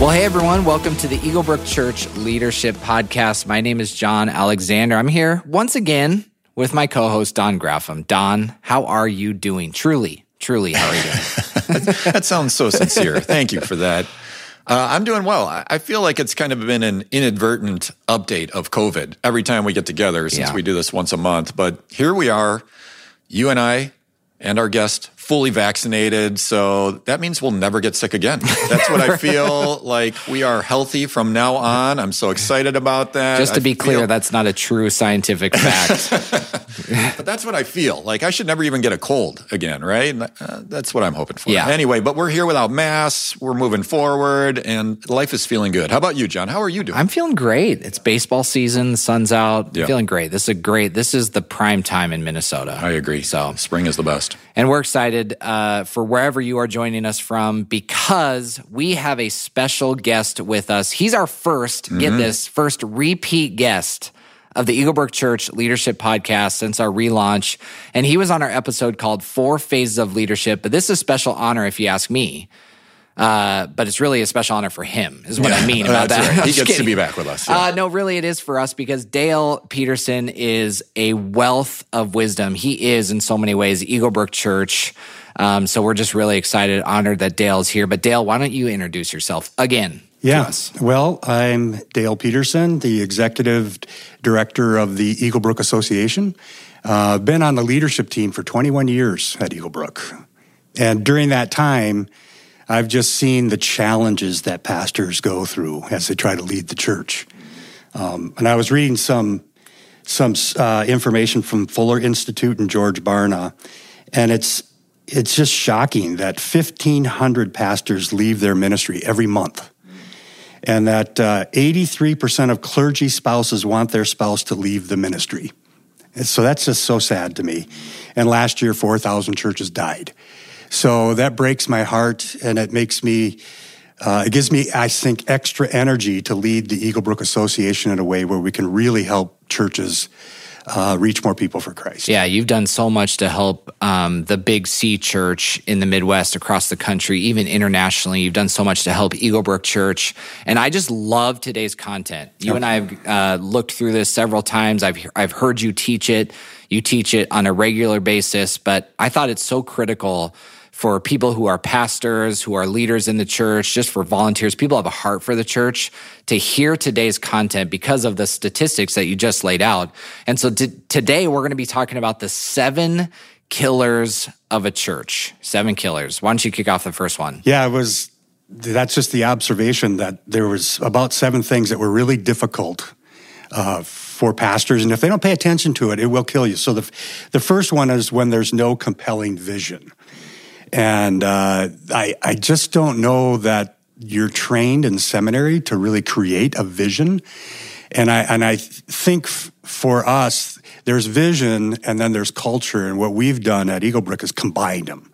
Well, hey everyone, welcome to the Eaglebrook Church Leadership Podcast. My name is John Alexander. I'm here once again with my co host, Don Graffam. Don, how are you doing? Truly, truly, how are you doing? that sounds so sincere. Thank you for that. Uh, I'm doing well. I feel like it's kind of been an inadvertent update of COVID every time we get together since Yeah. we do this once a month. But here we are, you and I and our guest fully vaccinated. So that means we'll never get sick again. That's what I feel like we are healthy from now on. I'm so excited about that. Just to I be clear, feel- that's not a true scientific fact. but that's what I feel. Like I should never even get a cold again, right? Uh, that's what I'm hoping for. Yeah. Anyway, but we're here without masks. We're moving forward, and life is feeling good. How about you, John? How are you doing? I'm feeling great. It's baseball season, the sun's out. Yeah. Feeling great. This is a great, this is the prime time in Minnesota. I agree. So, spring is the best. And we're excited uh, for wherever you are joining us from because we have a special guest with us. He's our 1st get this, first repeat guest of the Eaglebrook Church Leadership Podcast since our relaunch. And he was on our episode called Four Phases of Leadership. But this is a special honor if you ask me. Uh, but it's really a special honor for him, is what I mean about that. right. He just gets to be back with us. yeah. Uh, no, really, it is for us because Dale Peterson is a wealth of wisdom. He is, in so many ways, Eaglebrook Church. Um, so we're just really excited, honored that Dale's here. But Dale, why don't you introduce yourself again? to Yeah. Well, I'm Dale Peterson, the executive director of the Eaglebrook Association. Uh, been on the leadership team for 21 years at Eaglebrook. And during that time, I've just seen the challenges that pastors go through as they try to lead the church. Um, and I was reading some some uh, information from Fuller Institute and George Barna, and it's it's just shocking that 1,500 pastors leave their ministry every month and that uh, 83% of clergy spouses want their spouse to leave the ministry. And so that's just so sad to me. And last year, 4,000 churches died. So that breaks my heart, and it makes me, uh, it gives me, I think, extra energy to lead the Eaglebrook Association in a way where we can really help churches uh, reach more people for Christ. Yeah, you've done so much to help um, the Big C Church in the Midwest, across the country, even internationally. You've done so much to help Eaglebrook Church, and I just love today's content. You and I have uh, looked through this several times. I've I've heard you teach it. You teach it on a regular basis, but I thought it's so critical for people who are pastors, who are leaders in the church, just for volunteers, people have a heart for the church to hear today's content because of the statistics that you just laid out. And so t- today we're going to be talking about the seven killers of a church. Seven killers. Why don't you kick off the first one? Yeah, it was. That's just the observation that there was about seven things that were really difficult uh, for pastors, and if they don't pay attention to it, it will kill you. So the the first one is when there's no compelling vision, and uh, I I just don't know that you're trained in seminary to really create a vision, and I and I think f- for us there's vision and then there's culture, and what we've done at Eaglebrook is combined them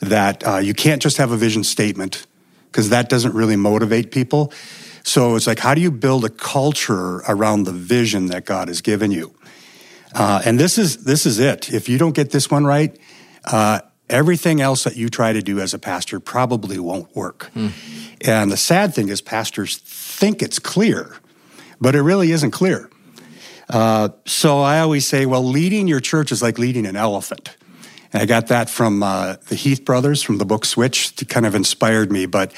that uh, you can't just have a vision statement because that doesn't really motivate people. So it's like, how do you build a culture around the vision that God has given you? Uh, and this is this is it. If you don't get this one right, uh, everything else that you try to do as a pastor probably won't work. And the sad thing is, pastors think it's clear, but it really isn't clear. Uh, so I always say, well, leading your church is like leading an elephant. And I got that from uh, the Heath brothers from the book Switch. It kind of inspired me, but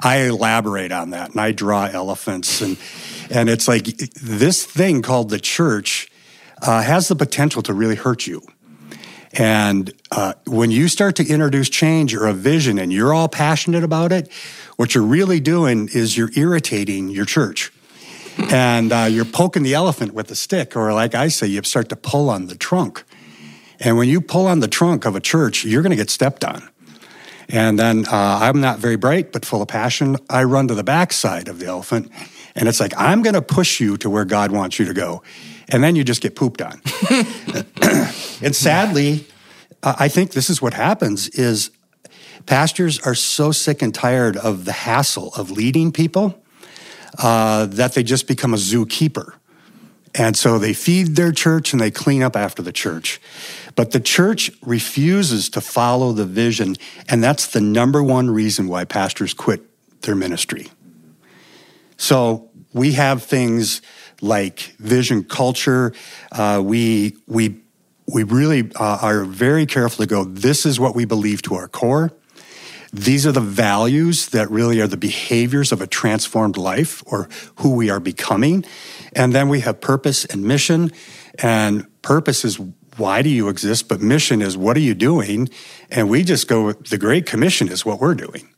I elaborate on that and I draw elephants. And, and it's like this thing called the church uh, has the potential to really hurt you. And uh, when you start to introduce change or a vision and you're all passionate about it, what you're really doing is you're irritating your church. And uh, you're poking the elephant with a stick, or like I say, you start to pull on the trunk. And when you pull on the trunk of a church, you're going to get stepped on. And then uh, I'm not very bright, but full of passion. I run to the backside of the elephant, and it's like, I'm going to push you to where God wants you to go. And then you just get pooped on. and sadly, I think this is what happens is pastors are so sick and tired of the hassle of leading people uh, that they just become a zookeeper. And so they feed their church and they clean up after the church. But the church refuses to follow the vision. And that's the number one reason why pastors quit their ministry. So we have things like vision culture. Uh, we we we really uh, are very careful to go. This is what we believe to our core. These are the values that really are the behaviors of a transformed life or who we are becoming. And then we have purpose and mission. And purpose is why do you exist? But mission is what are you doing? And we just go, the Great Commission is what we're doing.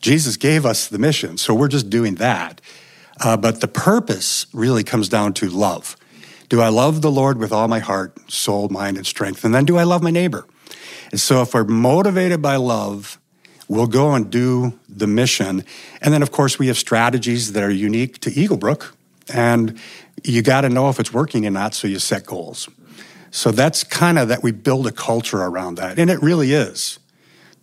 Jesus gave us the mission, so we're just doing that. Uh, but the purpose really comes down to love. Do I love the Lord with all my heart, soul, mind, and strength? And then do I love my neighbor? And so if we're motivated by love, we'll go and do the mission. And then, of course, we have strategies that are unique to Eaglebrook. And you got to know if it's working or not, so you set goals. So that's kind of that we build a culture around that. And it really is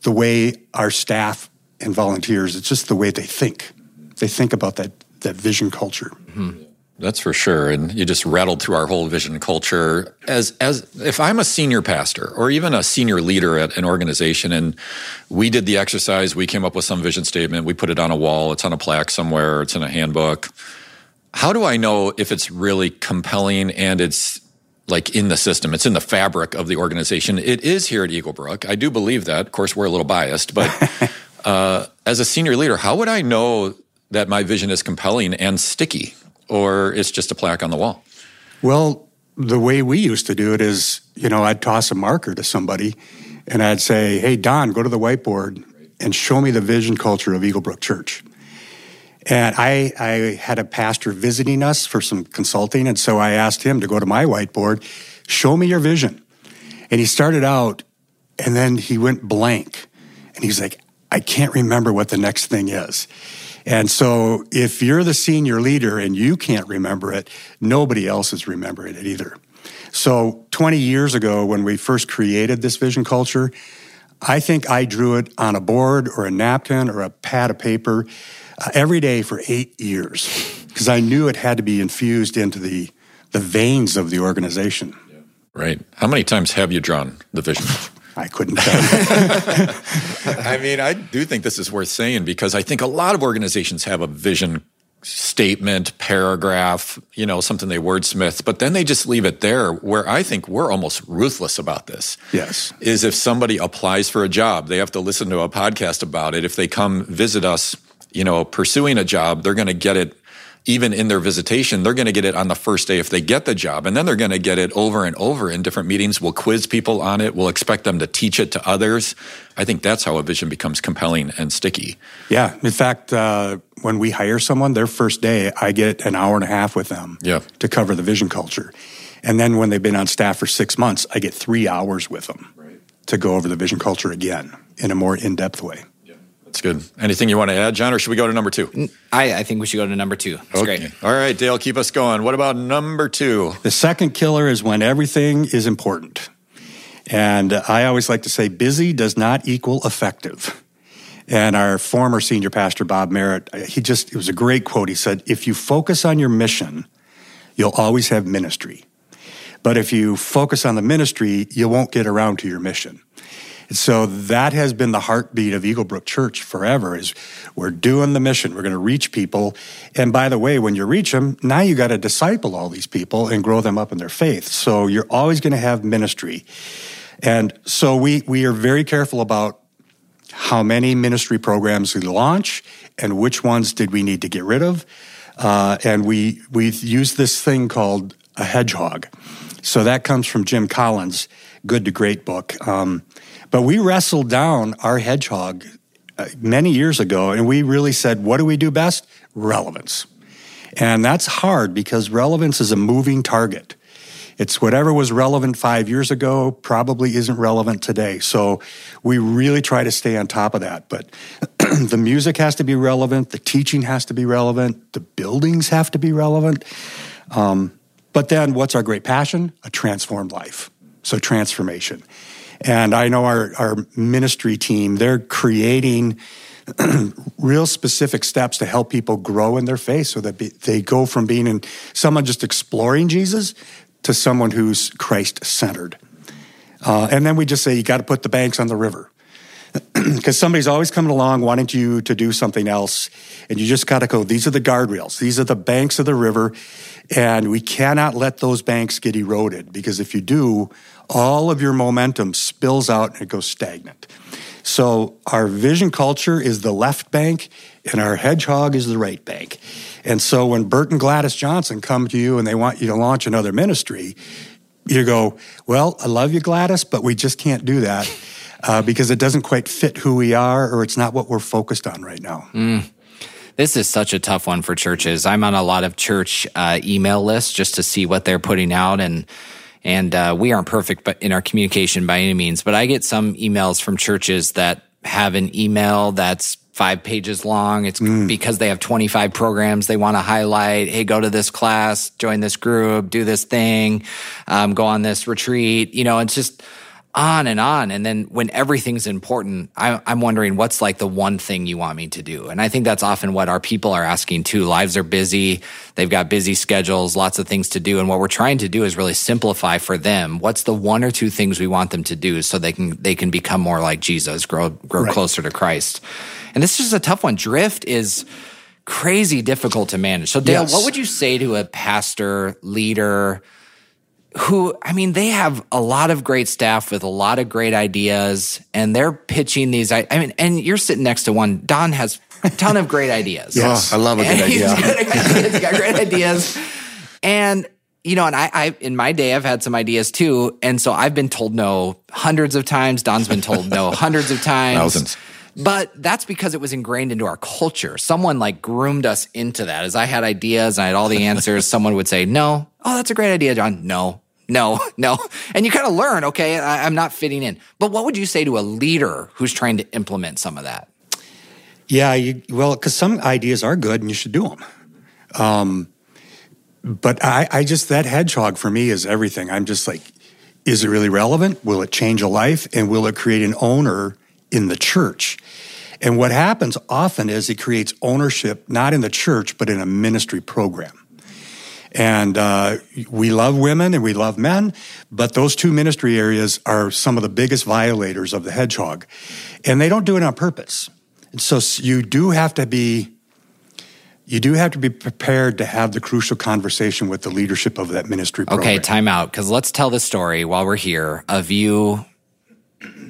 the way our staff and volunteers, it's just the way they think. They think about that, that vision culture. Mm-hmm. That's for sure. And you just rattled through our whole vision culture. As as if I'm a senior pastor or even a senior leader at an organization and we did the exercise, we came up with some vision statement, we put it on a wall, it's on a plaque somewhere, it's in a handbook. How do I know if it's really compelling and it's like in the system. It's in the fabric of the organization. It is here at Eaglebrook. I do believe that. Of course, we're a little biased, but uh, as a senior leader, how would I know that my vision is compelling and sticky, or it's just a plaque on the wall? Well, the way we used to do it is, you know, I'd toss a marker to somebody, and I'd say, "Hey, Don, go to the whiteboard and show me the vision culture of Eaglebrook Church." And I, I had a pastor visiting us for some consulting. And so I asked him to go to my whiteboard, show me your vision. And he started out and then he went blank. And he's like, I can't remember what the next thing is. And so if you're the senior leader and you can't remember it, nobody else is remembering it either. So 20 years ago, when we first created this vision culture, I think I drew it on a board or a napkin or a pad of paper uh, every day for eight years because I knew it had to be infused into the, the veins of the organization. Right. How many times have you drawn the vision? I couldn't tell you. I mean, I do think this is worth saying because I think a lot of organizations have a vision statement, paragraph, you know, something they wordsmith, but then they just leave it there where I think we're almost ruthless about this. Yes. Is if somebody applies for a job, they have to listen to a podcast about it. If they come visit us, you know, pursuing a job, they're going to get it even in their visitation, they're going to get it on the first day if they get the job. And then they're going to get it over and over in different meetings. We'll quiz people on it. We'll expect them to teach it to others. I think that's how a vision becomes compelling and sticky. Yeah. In fact, uh, when we hire someone, their first day, I get an hour and a half with them yeah. to cover the vision culture. And then when they've been on staff for six months, I get three hours with them right. to go over the vision culture again in a more in depth way. That's good. Anything you want to add, John, or should we go to number two? I, I think we should go to number two. That's okay. great. All right, Dale, keep us going. What about number two? The second killer is when everything is important. And I always like to say busy does not equal effective. And our former senior pastor, Bob Merritt, he just, it was a great quote. He said, If you focus on your mission, you'll always have ministry. But if you focus on the ministry, you won't get around to your mission. And so that has been the heartbeat of Eaglebrook Church forever is we're doing the mission. We're going to reach people. And by the way, when you reach them, now you got to disciple all these people and grow them up in their faith. So you're always going to have ministry. And so we, we are very careful about how many ministry programs we launch and which ones did we need to get rid of. Uh, and we, we use this thing called a hedgehog. So that comes from Jim Collins' Good to Great book. Um, but we wrestled down our hedgehog uh, many years ago, and we really said, what do we do best? Relevance. And that's hard because relevance is a moving target. It's whatever was relevant five years ago probably isn't relevant today. So we really try to stay on top of that. But the music has to be relevant, the teaching has to be relevant, the buildings have to be relevant. Um, but then what's our great passion? A transformed life. So transformation. And I know our, our ministry team, they're creating real specific steps to help people grow in their faith so that they go from being in someone just exploring Jesus to someone who's Christ centered. Uh, and then we just say, you got to put the banks on the river. because somebody's always coming along wanting you to do something else, and you just got to go. These are the guardrails. These are the banks of the river, and we cannot let those banks get eroded because if you do, all of your momentum spills out and it goes stagnant. So our vision culture is the left bank, and our hedgehog is the right bank. And so when Bert and Gladys Johnson come to you and they want you to launch another ministry, you go, Well, I love you, Gladys, but we just can't do that uh, because it doesn't quite fit who we are or it's not what we're focused on right now. Mm. This is such a tough one for churches. I'm on a lot of church uh, email lists just to see what they're putting out and and uh, we aren't perfect but in our communication by any means but i get some emails from churches that have an email that's five pages long. It's mm. because they have 25 programs they want to highlight. Hey, go to this class, join this group, do this thing, um, go on this retreat. You know, it's just on and on. And then when everything's important, I, I'm wondering what's like the one thing you want me to do? And I think that's often what our people are asking too. Lives are busy. They've got busy schedules, lots of things to do. And what we're trying to do is really simplify for them. What's the one or two things we want them to do so they can, they can become more like Jesus, grow, grow right. closer to Christ. And this is a tough one. Drift is crazy difficult to manage. So Dale, yes. what would you say to a pastor, leader, who, I mean, they have a lot of great staff with a lot of great ideas and they're pitching these. I, I mean, and you're sitting next to one. Don has a ton of great ideas. yes. Oh, I love a good idea. He's, he's got great ideas. And, you know, and I, I, in my day, I've had some ideas too. And so I've been told no hundreds of times. Don's been told no hundreds of times. Thousands. But that's because it was ingrained into our culture. Someone like groomed us into that. As I had ideas and I had all the answers, someone would say, no, oh, that's a great idea, John. No, no, no. And you kind of learn, okay, I, am not fitting in. But what would you say to a leader who's trying to implement some of that? Yeah, you, well, because some ideas are good and you should do them. Um, but I, I just, that hedgehog for me is everything. I'm just like, is it really relevant? Will it change a life? And will it create an owner in the church? And what happens often is it creates ownership, not in the church, but in a ministry program. And uh, we love women and we love men, but those two ministry areas are some of the biggest violators of the hedgehog. And they don't do it on purpose. And so you do have to be you do have to be prepared to have the crucial conversation with the leadership of that ministry program. Okay, time out because let's tell the story while we're here of you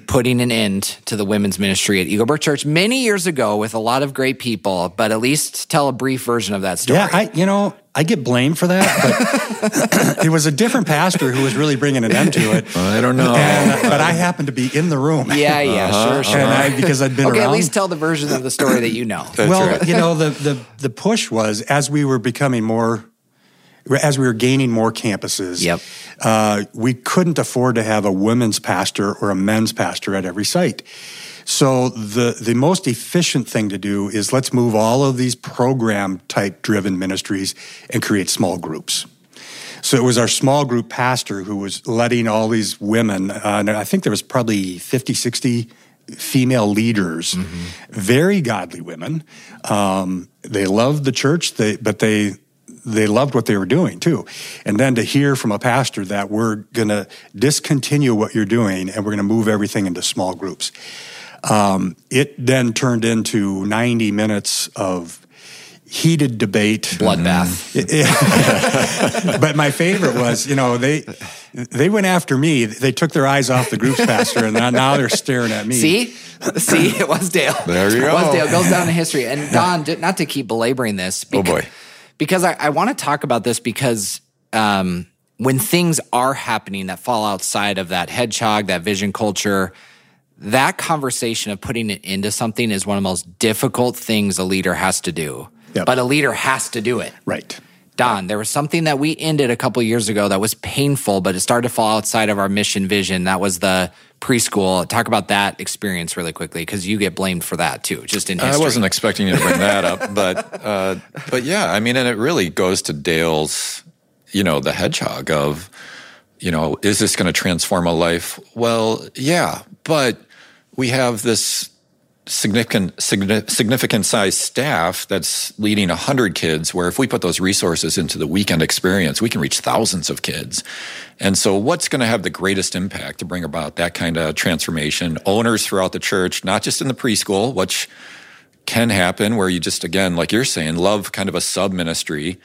putting an end to the women's ministry at Eaglebrook Church many years ago with a lot of great people, but at least tell a brief version of that story. Yeah, I, you know, I get blamed for that, but it was a different pastor who was really bringing an end to it. I don't know. And, but I happened to be in the room. Yeah, yeah, uh-huh, sure, sure. And I, because I'd been okay, around. at least tell the version of the story that you know. well, right. you know, the, the, the push was as we were becoming more as we were gaining more campuses, yep. uh, we couldn't afford to have a women's pastor or a men's pastor at every site. So the the most efficient thing to do is let's move all of these program type driven ministries and create small groups. So it was our small group pastor who was letting all these women, uh, and I think there was probably 50, 60 female leaders, mm-hmm. very godly women. Um, they loved the church, they, but they they loved what they were doing too. And then to hear from a pastor that we're going to discontinue what you're doing and we're going to move everything into small groups. Um, it then turned into 90 minutes of heated debate, bloodbath. Mm. but my favorite was, you know, they they went after me. They took their eyes off the groups pastor, and now they're staring at me. See, see, it was Dale. There you go. It was Dale. Goes down in history. And Don, not to keep belaboring this. Because, oh boy because I, I want to talk about this because um, when things are happening that fall outside of that hedgehog, that vision culture, that conversation of putting it into something is one of the most difficult things a leader has to do. Yep. But a leader has to do it. Right. Don, there was something that we ended a couple years ago that was painful, but it started to fall outside of our mission vision. That was the preschool. Talk about that experience really quickly because you get blamed for that too, just in history. I wasn't expecting you to bring that up, but uh, but yeah, I mean, and it really goes to Dale's, you know, the hedgehog of, you know, is this going to transform a life? Well, yeah, but we have this significant significant size staff that's leading 100 kids where if we put those resources into the weekend experience we can reach thousands of kids. And so what's going to have the greatest impact to bring about that kind of transformation? Owners throughout the church not just in the preschool which can happen where you just again like you're saying love kind of a sub ministry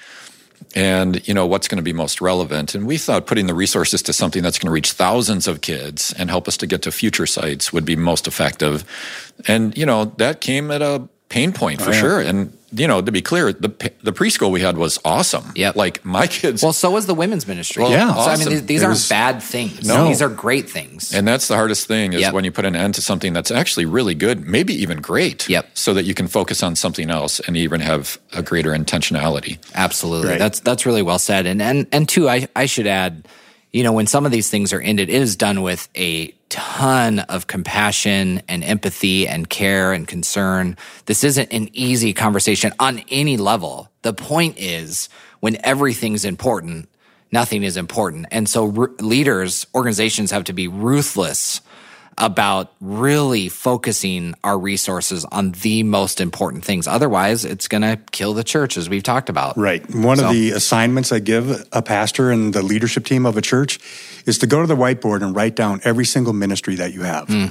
and you know what's going to be most relevant. And we thought putting the resources to something that's going to reach thousands of kids and help us to get to future sites would be most effective. And you know that came at a pain point for oh, yeah. sure and you know, to be clear, the the preschool we had was awesome. Yeah, like my kids. Well, so was the women's ministry. Well, yeah, awesome. so I mean, these, these aren't was, bad things. No, these are great things. And that's the hardest thing is yep. when you put an end to something that's actually really good, maybe even great. Yep. So that you can focus on something else and even have a greater intentionality. Absolutely, right. that's that's really well said. And and and two, I I should add you know, when some of these things are ended, it is done with a ton of compassion and empathy and care and concern. This isn't an easy conversation on any level. The point is when everything's important, nothing is important. And so leaders, organizations have to be ruthless about really focusing our resources on the most important things. Otherwise, it's going to kill the church, as we've talked about. Right. One so. of the assignments I give a pastor and the leadership team of a church is to go to the whiteboard and write down every single ministry that you have. Mm.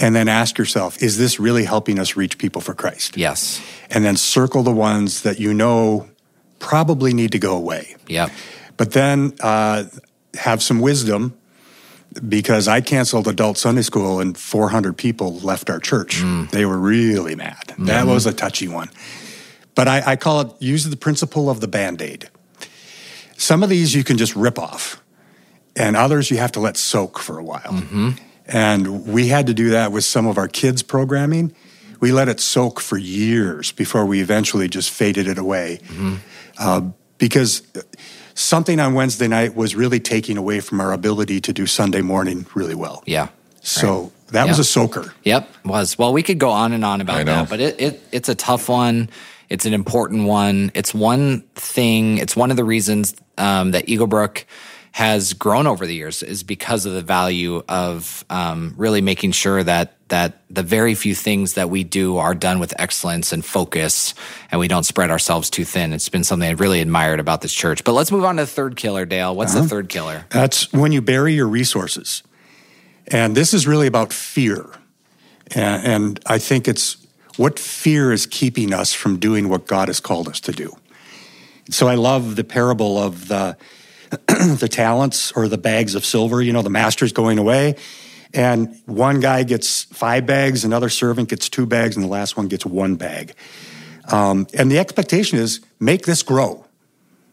And then ask yourself, is this really helping us reach people for Christ? Yes. And then circle the ones that you know probably need to go away. Yep. But then uh, have some wisdom because I canceled adult Sunday school and 400 people left our church. Mm. They were really mad. Mm-hmm. That was a touchy one. But I, I call it use the principle of the band aid. Some of these you can just rip off, and others you have to let soak for a while. Mm-hmm. And we had to do that with some of our kids' programming. We let it soak for years before we eventually just faded it away. Mm-hmm. Uh, because something on Wednesday night was really taking away from our ability to do Sunday morning really well. Yeah. So right. that was a soaker. Yep, was. Well, we could go on and on about that, but it, it it's a tough one. It's an important one. It's one thing. It's one of the reasons um, that Eaglebrook has grown over the years is because of the value of um, really making sure that that the very few things that we do are done with excellence and focus, and we don't spread ourselves too thin. It's been something I've really admired about this church. But let's move on to the third killer, Dale. What's uh-huh. the third killer? That's when you bury your resources, and this is really about fear, and, and I think it's what fear is keeping us from doing what God has called us to do. So I love the parable of the the talents or the bags of silver. You know, the master's going away, and one guy gets five bags, another servant gets two bags, and the last one gets one bag. Um, and the expectation is make this grow.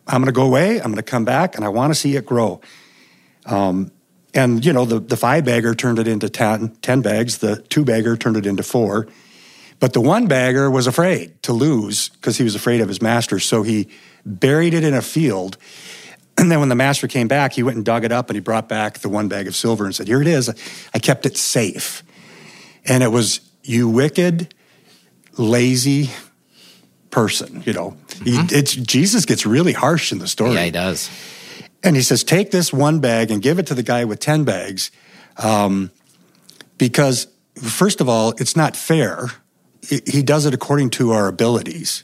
I'm going to go away, I'm going to come back, and I want to see it grow. Um, and, you know, the, the five bagger turned it into ten, 10 bags, the two bagger turned it into four. But the one bagger was afraid to lose because he was afraid of his master. So he buried it in a field and then when the master came back, he went and dug it up and he brought back the one bag of silver and said, Here it is. I kept it safe. And it was, You wicked, lazy person, you know. Mm-hmm. He, it's, Jesus gets really harsh in the story. Yeah, he does. And he says, Take this one bag and give it to the guy with 10 bags. Um, because, first of all, it's not fair. He does it according to our abilities.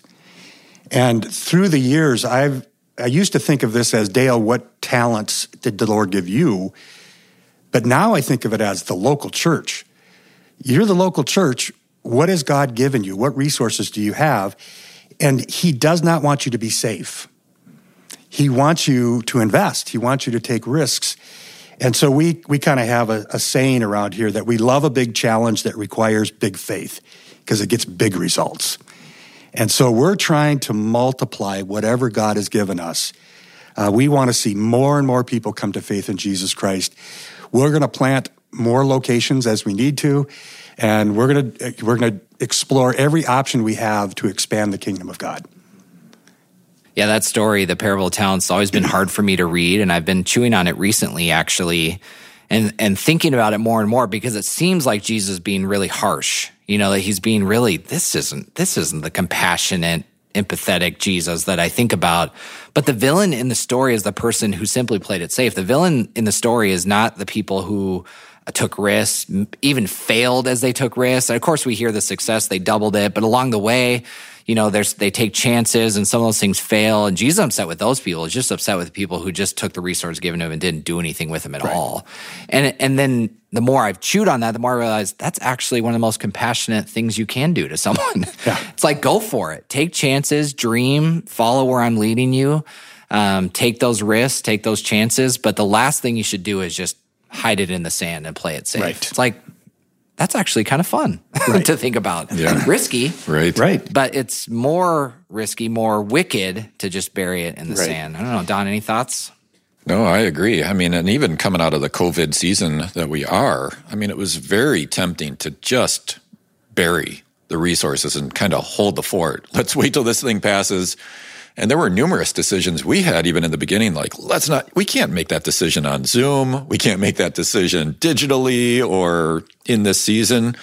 And through the years, I've I used to think of this as Dale, what talents did the Lord give you? But now I think of it as the local church. You're the local church. What has God given you? What resources do you have? And He does not want you to be safe. He wants you to invest. He wants you to take risks. And so we, we kind of have a, a saying around here that we love a big challenge that requires big faith because it gets big results. And so we're trying to multiply whatever God has given us. Uh, we want to see more and more people come to faith in Jesus Christ. We're going to plant more locations as we need to, and we're going to we're going to explore every option we have to expand the kingdom of God. Yeah, that story, the parable of talents, has always been hard for me to read, and I've been chewing on it recently, actually, and and thinking about it more and more because it seems like Jesus being really harsh you know, that he's being really, this isn't, this isn't the compassionate, empathetic Jesus that I think about. But the villain in the story is the person who simply played it safe. The villain in the story is not the people who took risks, even failed as they took risks. And of course, we hear the success, they doubled it, but along the way, you know, there's, they take chances and some of those things fail. And Jesus upset with those people. He's just upset with people who just took the resource given to him and didn't do anything with them at right. all. And, and then the more I've chewed on that, the more I realize that's actually one of the most compassionate things you can do to someone. Yeah. it's like, go for it. Take chances, dream, follow where I'm leading you. Um, take those risks, take those chances. But the last thing you should do is just hide it in the sand and play it safe. Right. It's like that's actually kind of fun right. to think about. Yeah. risky. Right. Right. But it's more risky, more wicked to just bury it in the right. sand. I don't know. Don, any thoughts? No, I agree. I mean, and even coming out of the COVID season that we are, I mean, it was very tempting to just bury the resources and kind of hold the fort. Let's wait till this thing passes and there were numerous decisions we had even in the beginning, like, let's not, we can't make that decision on Zoom. We can't make that decision digitally or in this season.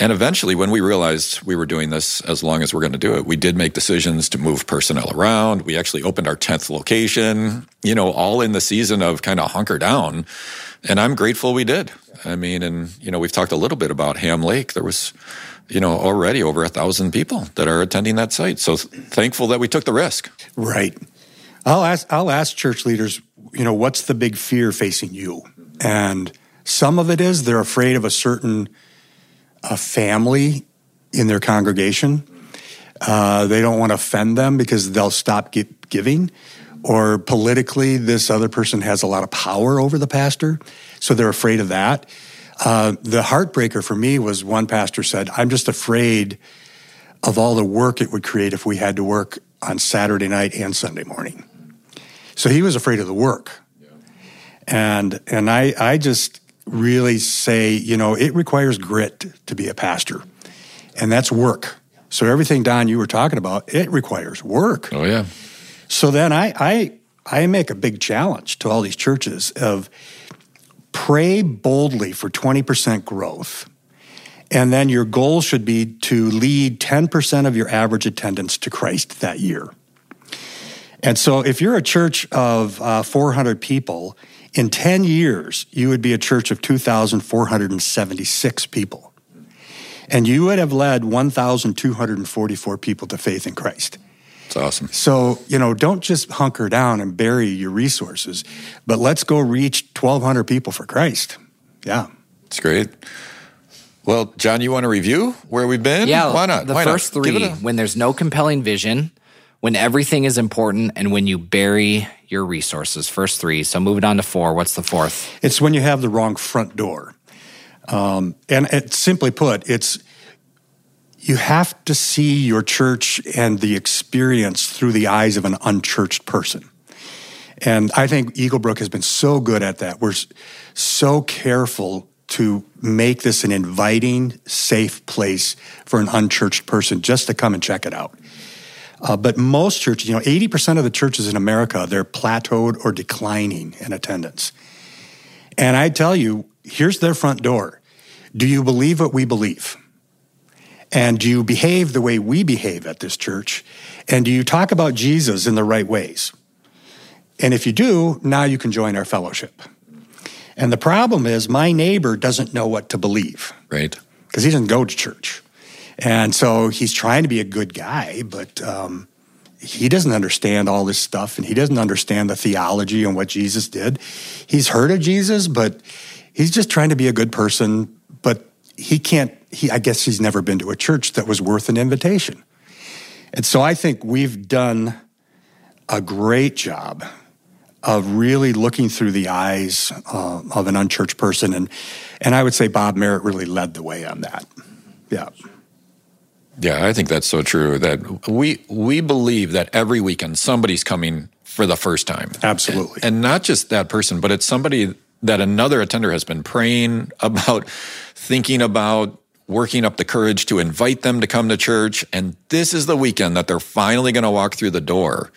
And eventually, when we realized we were doing this as long as we're going to do it, we did make decisions to move personnel around. We actually opened our 10th location, you know, all in the season of kind of hunker down. And I'm grateful we did. I mean, and, you know, we've talked a little bit about Ham Lake. There was, you know, already over a thousand people that are attending that site. So thankful that we took the risk. Right. I'll ask, I'll ask church leaders, you know, what's the big fear facing you? And some of it is they're afraid of a certain a family in their congregation. Uh, they don't want to offend them because they'll stop giving. Or politically, this other person has a lot of power over the pastor. So they're afraid of that. Uh, the heartbreaker for me was one pastor said, I'm just afraid of all the work it would create if we had to work on Saturday night and Sunday morning. So he was afraid of the work. Yeah. And and I I just really say, you know, it requires grit to be a pastor. And that's work. So everything Don you were talking about, it requires work. Oh yeah. So then I I I make a big challenge to all these churches of pray boldly for 20% growth. And then your goal should be to lead 10% of your average attendance to Christ that year. And so if you're a church of uh, 400 people, in 10 years, you would be a church of 2,476 people. And you would have led 1,244 people to faith in Christ. It's awesome. So, you know, don't just hunker down and bury your resources, but let's go reach 1,200 people for Christ. Yeah. It's great. Well, John, you want to review where we've been? Yeah. Why not? The Why first not? three, a- when there's no compelling vision, when everything is important, and when you bury your resources. First three. So moving on to four. What's the fourth? It's when you have the wrong front door. Um, and it, simply put, it's you have to see your church and the experience through the eyes of an unchurched person. And I think Eaglebrook has been so good at that. We're so careful to make this an inviting, safe place for an unchurched person just to come and check it out. Uh, but most churches, you know, 80% of the churches in America, they're plateaued or declining in attendance. And I tell you, here's their front door. Do you believe what we believe? And do you behave the way we behave at this church? And do you talk about Jesus in the right ways? And if you do, now you can join our fellowship. And the problem is, my neighbor doesn't know what to believe. Right. Because he doesn't go to church. And so he's trying to be a good guy, but um, he doesn't understand all this stuff and he doesn't understand the theology and what Jesus did. He's heard of Jesus, but he's just trying to be a good person, but he can't he, I guess he's never been to a church that was worth an invitation. And so I think we've done a great job of really looking through the eyes uh, of an unchurched person. And, and I would say Bob Merritt really led the way on that. Yeah. Yeah, I think that's so true that we we believe that every weekend somebody's coming for the first time. Absolutely. And, and not just that person, but it's somebody that another attender has been praying about, thinking about, working up the courage to invite them to come to church. And this is the weekend that they're finally going to walk through the door.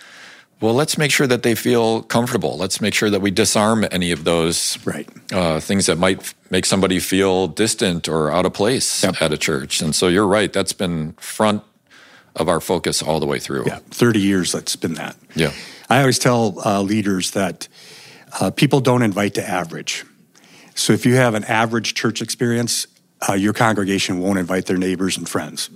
Well, let's make sure that they feel comfortable. Let's make sure that we disarm any of those right. uh, things that might make somebody feel distant or out of place yep. at a church. And so you're right. That's been front of our focus all the way through. Yeah, 30 years that's been that. Yeah. I always tell uh, leaders that uh, people don't invite to average. So if you have an average church experience, uh, your congregation won't invite their neighbors and friends.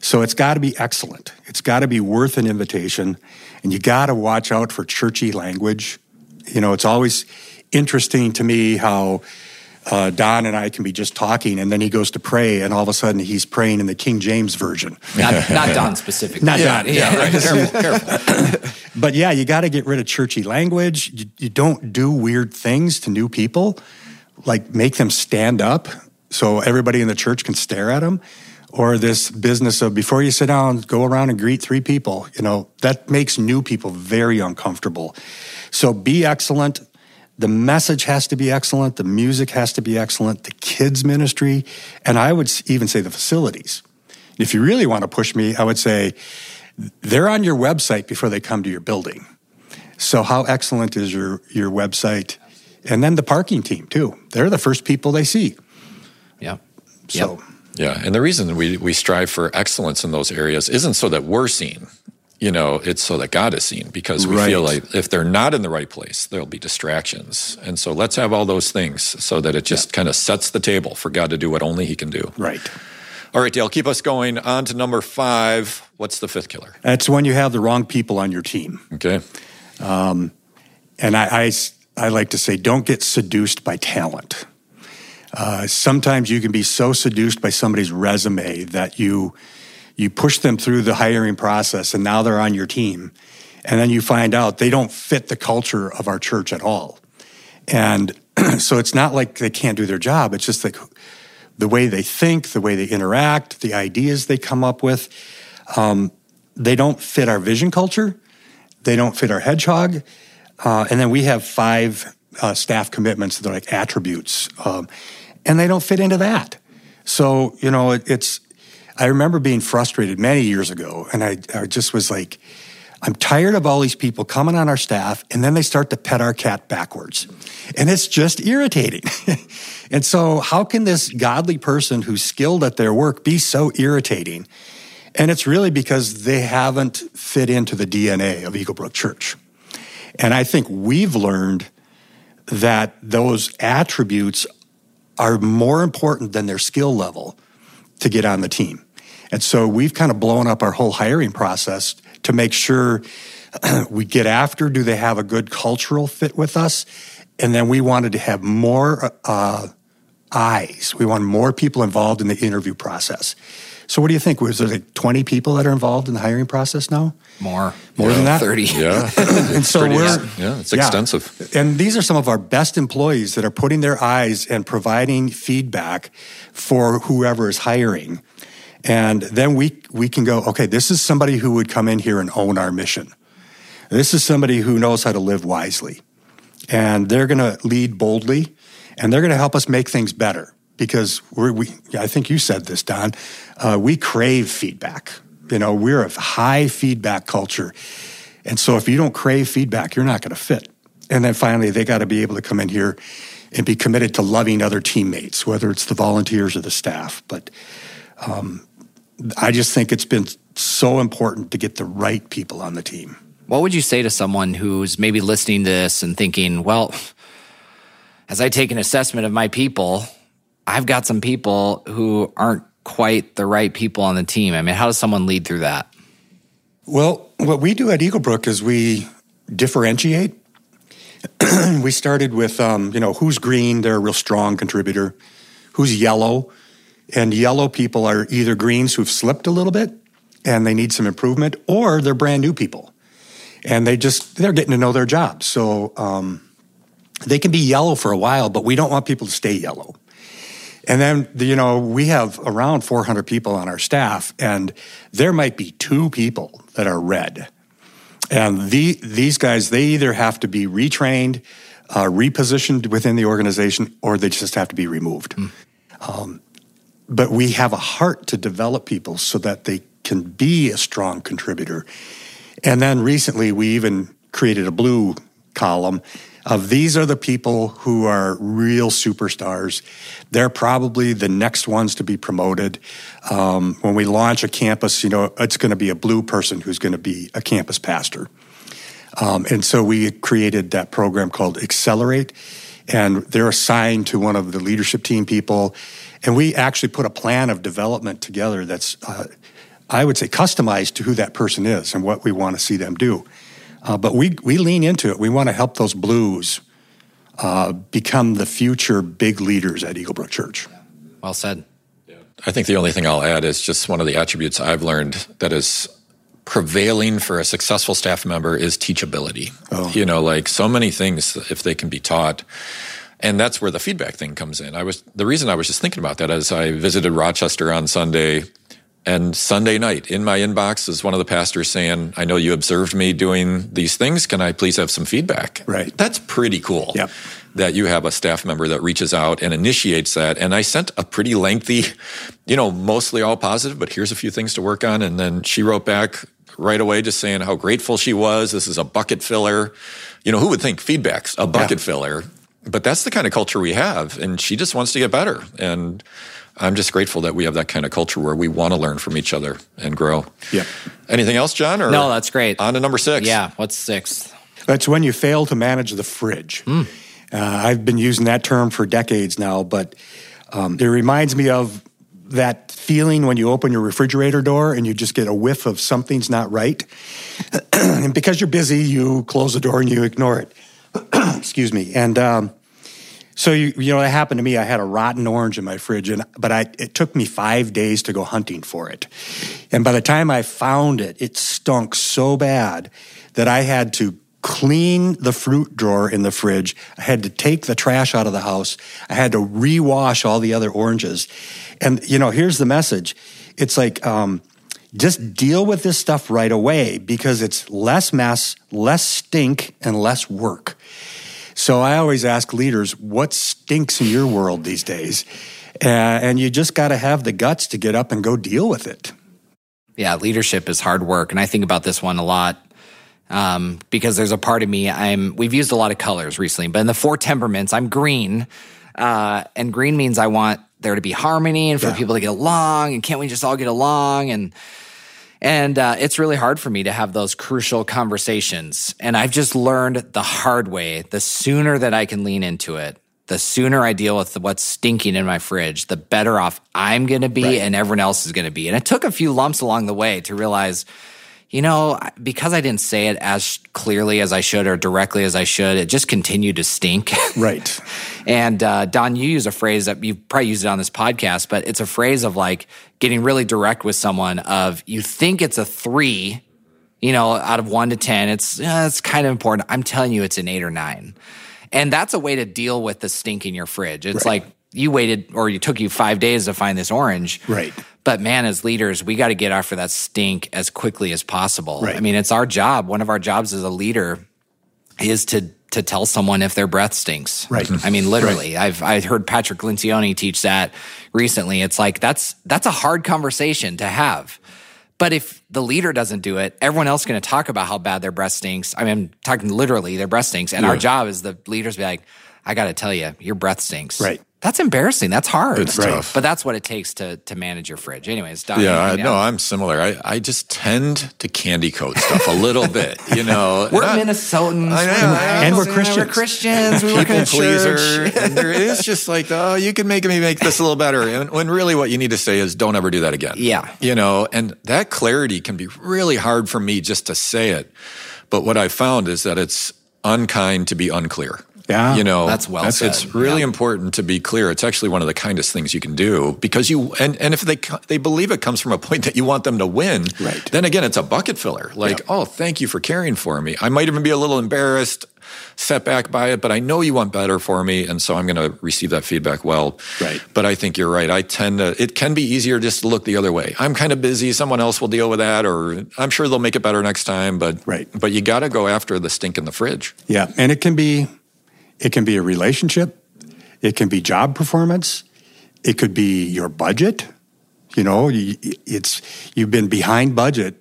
So it's got to be excellent. It's got to be worth an invitation, and you got to watch out for churchy language. You know, it's always interesting to me how uh, Don and I can be just talking, and then he goes to pray, and all of a sudden he's praying in the King James version. Not, not Don specifically. Not yeah, Don. Yeah, right. careful, careful. But yeah, you got to get rid of churchy language. You, you don't do weird things to new people, like make them stand up so everybody in the church can stare at them. Or this business of before you sit down, go around and greet three people. You know, that makes new people very uncomfortable. So be excellent. The message has to be excellent. The music has to be excellent. The kids' ministry, and I would even say the facilities. If you really want to push me, I would say they're on your website before they come to your building. So how excellent is your your website? And then the parking team too. They're the first people they see. Yeah. So Yeah, and the reason we we strive for excellence in those areas isn't so that we're seen. You know, it's so that God is seen because we feel like if they're not in the right place, there'll be distractions. And so let's have all those things so that it just kind of sets the table for God to do what only He can do. right. All right, Dale, keep us going. On to number five. What's the fifth killer? That's when you have the wrong people on your team. Okay. Um, and I, I, I like to say, don't get seduced by talent. Uh, sometimes you can be so seduced by somebody's resume that you you push them through the hiring process, and now they're on your team, and then you find out they don't fit the culture of our church at all. And so it's not like they can't do their job. It's just like the way they think, the way they interact, the ideas they come up with. Um, they don't fit our vision culture. They don't fit our hedgehog. Uh, and then we have five uh, staff commitments that are like attributes, um, and they don't fit into that. So you know, it, it's. I remember being frustrated many years ago, and I, I just was like, I'm tired of all these people coming on our staff, and then they start to pet our cat backwards, and it's just irritating. and so, how can this godly person who's skilled at their work be so irritating? And it's really because they haven't fit into the DNA of Eagle Brook Church. And I think we've learned that those attributes are more important than their skill level to get on the team. And so we've kind of blown up our whole hiring process to make sure we get after do they have a good cultural fit with us? And then we wanted to have more uh, eyes. We want more people involved in the interview process. So what do you think? Was there like 20 people that are involved in the hiring process now? More. More than that? 30. Yeah. and so Pretty- we're yeah, it's extensive. And these are some of our best employees that are putting their eyes and providing feedback for whoever is hiring. And then we we can go, okay, this is somebody who would come in here and own our mission. This is somebody who knows how to live wisely. And they're going to lead boldly and they're going to help us make things better because we're, we, I think you said this, Don. Uh, we crave feedback. You know, we're a high feedback culture. And so if you don't crave feedback, you're not going to fit. And then finally, they got to be able to come in here and be committed to loving other teammates, whether it's the volunteers or the staff. But um, I just think it's been so important to get the right people on the team. What would you say to someone who's maybe listening to this and thinking, well, as I take an assessment of my people, I've got some people who aren't quite the right people on the team. I mean, how does someone lead through that? Well, what we do at Eaglebrook is we differentiate. we started with, um, you know, who's green, they're a real strong contributor. Who's yellow? And yellow people are either greens who've slipped a little bit and they need some improvement, or they're brand new people. And they just, they're getting to know their job. So um, they can be yellow for a while, but we don't want people to stay yellow. And then, you know, we have around 400 people on our staff, and there might be two people that are red. And the, these guys, they either have to be retrained, uh, repositioned within the organization, or they just have to be removed. Um, but we have a heart to develop people so that they can be a strong contributor. And then recently, we even created a blue column of these are the people who are real superstars. They're probably the next ones to be promoted. Um, when we launch a campus, you know, it's going to be a blue person who's going to be a campus pastor. Um, and so we created that program called Accelerate. and they're assigned to one of the leadership team people. And we actually put a plan of development together that's, uh, I would say, customized to who that person is and what we want to see them do. Uh, but we, we lean into it. We want to help those blues uh, become the future big leaders at Eaglebrook Church. Well said. I think the only thing I'll add is just one of the attributes I've learned that is prevailing for a successful staff member is teachability. Oh. You know, like so many things, if they can be taught. And that's where the feedback thing comes in. I was the reason I was just thinking about that as I visited Rochester on Sunday and Sunday night in my inbox is one of the pastors saying, I know you observed me doing these things. Can I please have some feedback? Right. That's pretty cool. Yep that you have a staff member that reaches out and initiates that. And I sent a pretty lengthy, you know, mostly all positive, but here's a few things to work on. And then she wrote back right away just saying how grateful she was. This is a bucket filler. You know, who would think feedback's a bucket yeah. filler? But that's the kind of culture we have. And she just wants to get better. And I'm just grateful that we have that kind of culture where we want to learn from each other and grow. Yeah. Anything else, John? Or no, that's great. On to number six. Yeah. What's six? That's when you fail to manage the fridge. Mm. Uh, I've been using that term for decades now, but um, it reminds me of that feeling when you open your refrigerator door and you just get a whiff of something's not right. and because you're busy, you close the door and you ignore it. Excuse me. And um, so you, you know that happened to me. I had a rotten orange in my fridge, and but I it took me five days to go hunting for it. And by the time I found it, it stunk so bad that I had to clean the fruit drawer in the fridge. I had to take the trash out of the house. I had to rewash all the other oranges. And, you know, here's the message it's like, um, just deal with this stuff right away because it's less mess, less stink, and less work. So I always ask leaders, what stinks in your world these days? Uh, and you just got to have the guts to get up and go deal with it. Yeah, leadership is hard work. And I think about this one a lot um, because there's a part of me I'm we've used a lot of colors recently, but in the four temperaments, I'm green, uh, and green means I want there to be harmony and for yeah. people to get along, and can't we just all get along and and uh, it's really hard for me to have those crucial conversations. And I've just learned the hard way. The sooner that I can lean into it, the sooner I deal with what's stinking in my fridge, the better off I'm going to be right. and everyone else is going to be. And it took a few lumps along the way to realize you know, because I didn't say it as clearly as I should or directly as I should, it just continued to stink. Right. and uh, Don, you use a phrase that you probably used it on this podcast, but it's a phrase of like getting really direct with someone. Of you think it's a three, you know, out of one to ten, it's uh, it's kind of important. I'm telling you, it's an eight or nine, and that's a way to deal with the stink in your fridge. It's right. like you waited or you took you five days to find this orange. Right. But man, as leaders, we got to get after that stink as quickly as possible. Right. I mean, it's our job. One of our jobs as a leader is to to tell someone if their breath stinks. Right. I mean, literally. Right. I've I heard Patrick Lencioni teach that recently. It's like that's that's a hard conversation to have. But if the leader doesn't do it, everyone else is going to talk about how bad their breath stinks. I mean, I'm talking literally, their breath stinks. And yeah. our job is the leaders be like, I got to tell you, your breath stinks. Right. That's embarrassing. That's hard. It's right. tough. But that's what it takes to to manage your fridge. Anyways, Don, yeah, I, no, I'm similar. I, I just tend to candy coat stuff a little bit. You know, we're not, Minnesotans, I know, I and we're Christians. We're Christians. We work in pleaser. and there is just like, oh, you can make me make this a little better. And when really what you need to say is, don't ever do that again. Yeah, you know, and that clarity can be really hard for me just to say it. But what I found is that it's unkind to be unclear. Yeah, you know that's well. That's, said. It's really yeah. important to be clear. It's actually one of the kindest things you can do because you and and if they they believe it comes from a point that you want them to win, right? Then again, it's a bucket filler. Like, yeah. oh, thank you for caring for me. I might even be a little embarrassed, set back by it, but I know you want better for me, and so I'm going to receive that feedback well. Right. But I think you're right. I tend to. It can be easier just to look the other way. I'm kind of busy. Someone else will deal with that, or I'm sure they'll make it better next time. But right. But you got to go after the stink in the fridge. Yeah, and it can be it can be a relationship, it can be job performance, it could be your budget. You know, it's you've been behind budget,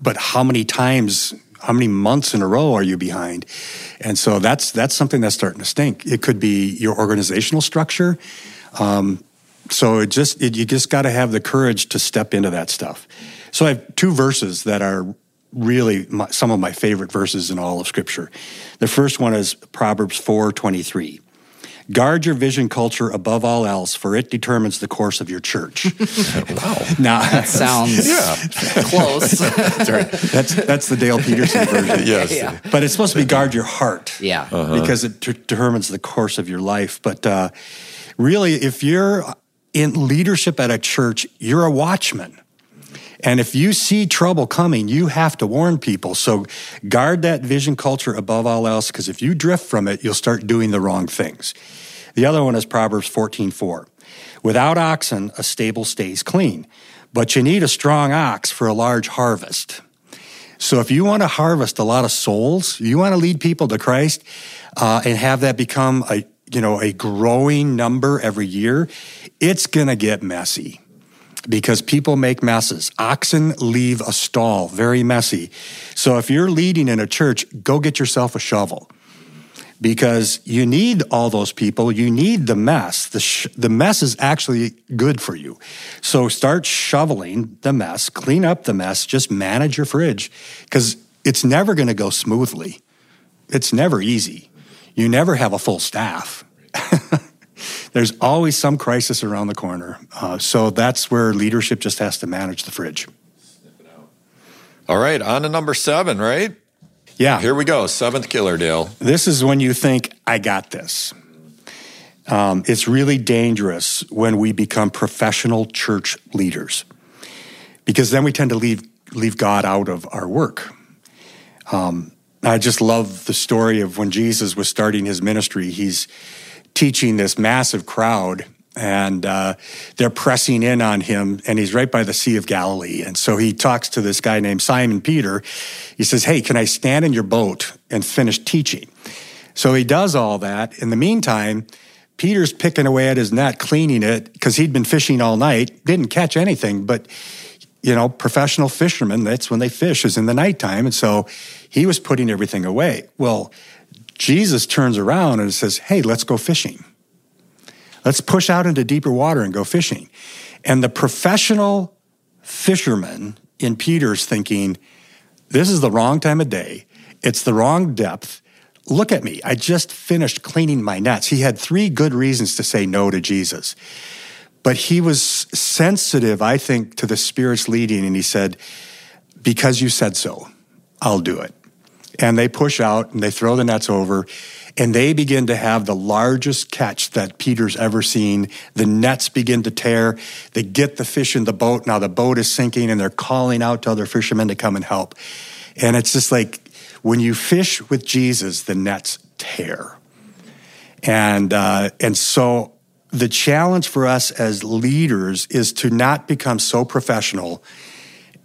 but how many times, how many months in a row are you behind? And so that's that's something that's starting to stink. It could be your organizational structure. Um, so it just it, you just got to have the courage to step into that stuff. So I have two verses that are really my, some of my favorite verses in all of Scripture. The first one is Proverbs 4:23. Guard your vision culture above all else, for it determines the course of your church. wow. Now, that sounds Yeah. close. that's, that's the Dale Peterson version. Yes. Yeah. But it's supposed to be guard your heart. Yeah. Because it de- determines the course of your life. But uh, really, if you're in leadership at a church, you're a watchman. And if you see trouble coming, you have to warn people. So guard that vision culture above all else, because if you drift from it, you'll start doing the wrong things. The other one is Proverbs 14:4. Without oxen, a stable stays clean, but you need a strong ox for a large harvest. So if you want to harvest a lot of souls, you want to lead people to Christ, uh, and have that become a you know a growing number every year, it's gonna get messy because people make messes. Oxen leave a stall very messy. So if you're leading in a church, go get yourself a shovel because you need all those people. You need the mess. The, sh- the mess is actually good for you. So start shoveling the mess, clean up the mess, just manage your fridge because it's never going to go smoothly. It's never easy. You never have a full staff. There's always some crisis around the corner. Uh, so that's where leadership just has to manage the fridge. All right, on to number seven, right? Yeah. Here we go. Seventh killer, Dale. This is when you think, I got this. Um, it's really dangerous when we become professional church leaders because then we tend to leave, leave God out of our work. Um, I just love the story of when Jesus was starting his ministry. He's teaching this massive crowd and uh, they're pressing in on him and he's right by the sea of galilee. And so he talks to this guy named simon peter. He says hey can i stand in your boat and finish teaching? So he does all that. In the meantime peter's picking away at his net cleaning it because he'd been fishing all night didn't catch anything. But you know professional fishermen that's when they fish is in the nighttime. And so he was putting everything away. Well jesus turns around and says hey let's go fishing Let's push out into deeper water and go fishing. And the professional fisherman in Peter's thinking, this is the wrong time of day. It's the wrong depth. Look at me. I just finished cleaning my nets. He had three good reasons to say no to Jesus. But he was sensitive, I think, to the Spirit's leading, and he said, Because you said so, I'll do it. And they push out and they throw the nets over and they begin to have the largest catch that Peter's ever seen. The nets begin to tear. They get the fish in the boat. Now the boat is sinking and they're calling out to other fishermen to come and help. And it's just like when you fish with Jesus, the nets tear. And, uh, and so the challenge for us as leaders is to not become so professional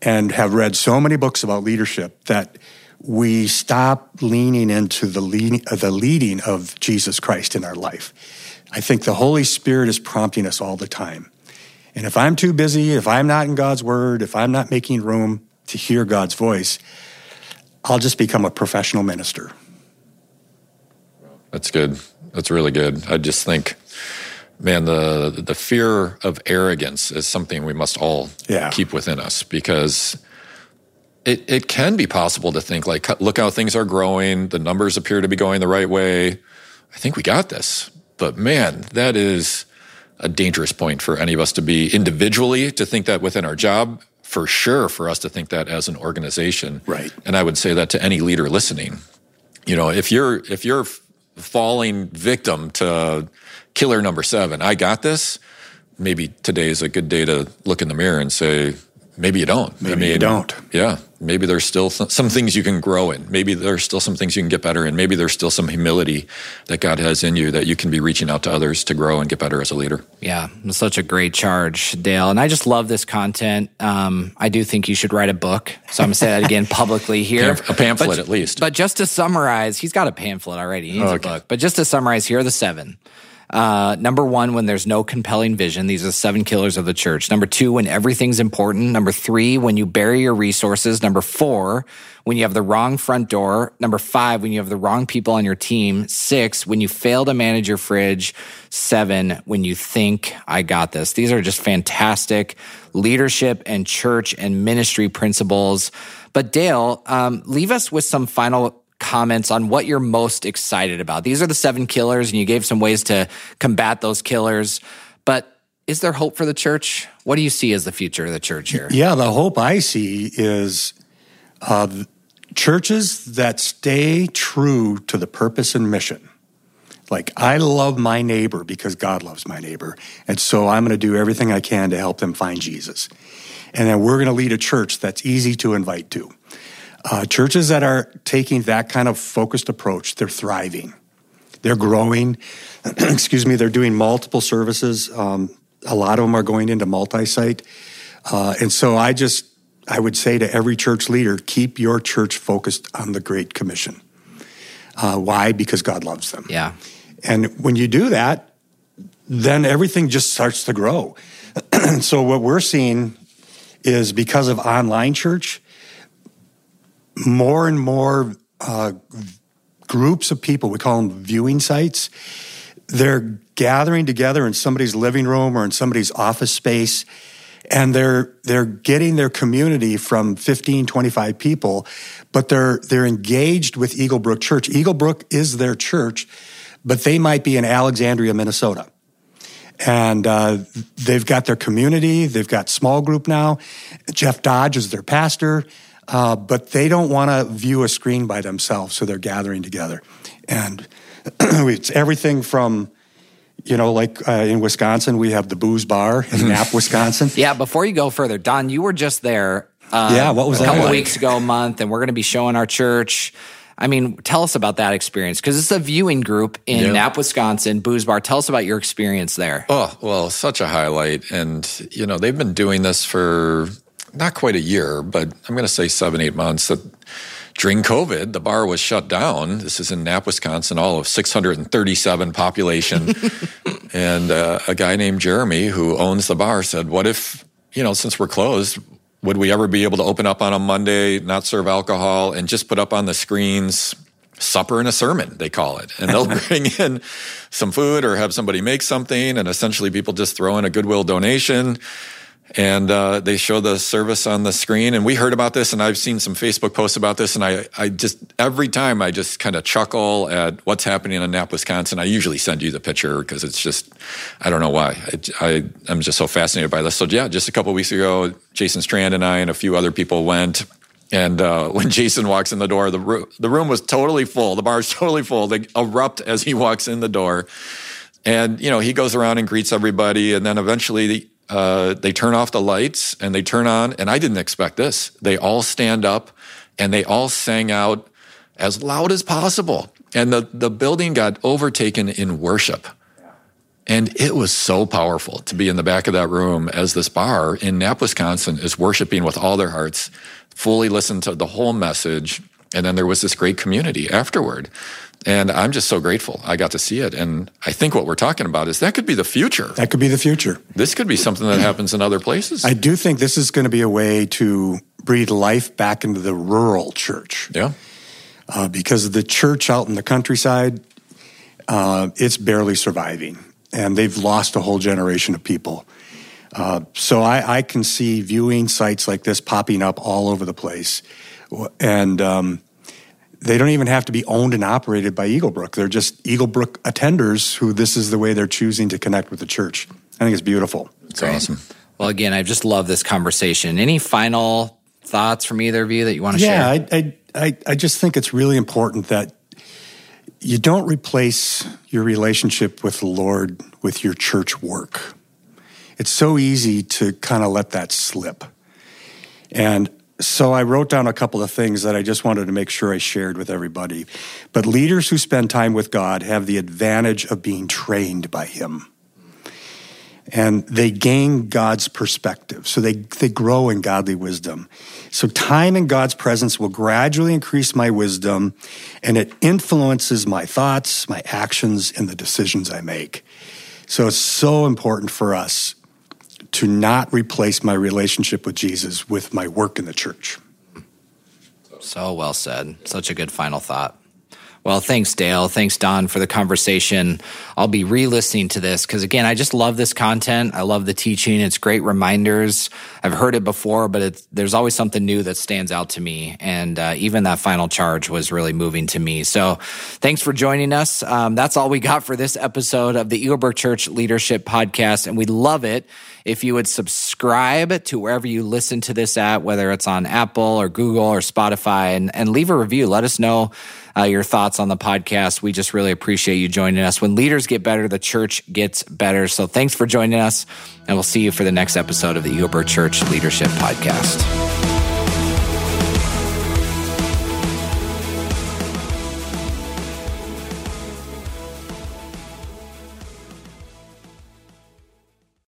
and have read so many books about leadership that we stop leaning into the leading, uh, the leading of Jesus Christ in our life. I think the Holy Spirit is prompting us all the time. And if I'm too busy, if I'm not in God's word, if I'm not making room to hear God's voice, I'll just become a professional minister. That's good. That's really good. I just think, man, the the fear of arrogance is something we must all Yeah. keep within us because it, it can be possible to think like, look how things are growing. The numbers appear to be going the right way. I think we got this. But man, that is a dangerous point for any of us to be individually to think that within our job. For sure, for us to think that as an organization. Right. And I would say that to any leader listening. You know, if you're if you're falling victim to killer number seven, I got this. Maybe today is a good day to look in the mirror and say, maybe you don't. Maybe you don't. Yeah. Maybe there's still th- some things you can grow in. Maybe there's still some things you can get better in. Maybe there's still some humility that God has in you that you can be reaching out to others to grow and get better as a leader. Yeah, it's such a great charge, Dale. And I just love this content. Um, I do think you should write a book. So I'm going to say that again publicly here. Pamf- a pamphlet But- at least. But just to summarize, he's got a pamphlet already. He needs Okay. a book. But just to summarize, here are the seven. Uh, number one, when there's no compelling vision. These are the seven killers of the church. Number two, when everything's important. Number three, when you bury your resources. Number four, when you have the wrong front door. Number five, when you have the wrong people on your team. Six, when you fail to manage your fridge. Seven, when you think I got this. These are just fantastic leadership and church and ministry principles. But Dale, um, leave us with some final comments on what you're most excited about. These are the seven killers, and you gave some ways to combat those killers. But is there hope for the church? What do you see as the future of the church here? Yeah, the hope I see is uh, churches that stay true to the purpose and mission. Like, I love my neighbor because God loves my neighbor. And so I'm going to do everything I can to help them find Jesus. And then we're going to lead a church that's easy to invite to. Uh, churches that are taking that kind of focused approach, they're thriving. They're growing. Excuse me, they're doing multiple services. Um, a lot of them are going into multi site. Uh, and so I just, I would say to every church leader, keep your church focused on the Great Commission. Uh, why? Because God loves them. Yeah. And when you do that, then everything just starts to grow. so what we're seeing is because of online church, more and more uh, groups of people, we call them viewing sites, they're gathering together in somebody's living room or in somebody's office space and they're they're getting their community from 15 25 people but they're they're engaged with eaglebrook church. Eaglebrook is their church but they might be in alexandria minnesota. And uh, they've got their community they've got small group now. Jeff dodge is their pastor uh, but they don't want to view a screen by themselves so they're gathering together and it's everything from you know, like uh, in Wisconsin, we have the booze bar in Knapp, Wisconsin. Yeah, before you go further, Don, you were just there. Uh, yeah, what was a that couple like? weeks ago, a month, and we're going to be showing our church. I mean, tell us about that experience because it's a viewing group in Yeah. Knapp, Wisconsin, Booze Bar. Tell us about your experience there. Oh, well, such a highlight. And, you know, they've been doing this for not quite a year, but I'm going to say seven, eight months. That during COVID, the bar was shut down. This is in Knapp, Wisconsin, all of 637 population. and uh, a guy named Jeremy, who owns the bar, said, What if, you know, since we're closed, would we ever be able to open up on a Monday, not serve alcohol, and just put up on the screens supper and a sermon, they call it. And they'll bring in some food or have somebody make something, and essentially people just throw in a goodwill donation. And uh, they show the service on the screen. And we heard about this, and I've seen some Facebook posts about this. And I, I just, every time I just kind of chuckle at what's happening in Knapp, Wisconsin. I usually send you the picture because it's just, I don't know why. I, I, I'm just so fascinated by this. So, yeah, just a couple weeks ago, Jason Strand and I and a few other people went. And uh, when Jason walks in the door, the, ro- the room was totally full. The bar's totally full. They erupt as he walks in the door. And, you know, he goes around and greets everybody. And then eventually uh, they turn off the lights and they turn on. And I didn't expect this. They all stand up and they all sang out as loud as possible. And the, the building got overtaken in worship. And it was so powerful to be in the back of that room as this bar in Knapp, Wisconsin is worshiping with all their hearts, fully listened to the whole message. And then there was this great community afterward. And I'm just so grateful I got to see it. And I think what we're talking about is that could be the future. That could be the future. This could be something that happens in other places. I do think this is going to be a way to breathe life back into the rural church yeah. uh, because the church out in the countryside, uh, it's barely surviving, and they've lost a whole generation of people. Uh, so I, I can see viewing sites like this popping up all over the place, and um, they don't even have to be owned and operated by Eaglebrook. They're just Eaglebrook attenders who this is the way they're choosing to connect with the church. I think it's beautiful. It's awesome. Well, again, I just love this conversation. Any final thoughts from either of you that you want to Yeah, share? I, I, I, I just think it's really important that you don't replace your relationship with the Lord with your church work. It's so easy to kind of let that slip. And so I wrote down a couple of things that I just wanted to make sure I shared with everybody. But leaders who spend time with God have the advantage of being trained by Him. And they gain God's perspective. So they, they grow in godly wisdom. So time in God's presence will gradually increase my wisdom and it influences my thoughts, my actions, and the decisions I make. So it's so important for us to not replace my relationship with Jesus with my work in the church. So well said. Such a good final thought. Well, thanks, Dale. Thanks, Don, for the conversation. I'll be re listening to this because, again, I just love this content. I love the teaching. It's great reminders. I've heard it before, but there's always something new that stands out to me. And uh, even that final charge was really moving to me. So thanks for joining us. Um, that's all we got for this episode of the Eaglebrook Church Leadership Podcast. And we love it if you would subscribe to wherever you listen to this at, whether it's on Apple or Google or Spotify, and, and leave a review. Let us know uh, your thoughts on the podcast. We just really appreciate you joining us. When leaders get better, the church gets better. So thanks for joining us, and we'll see you for the next episode of the Eaglebrook Church Leadership Podcast.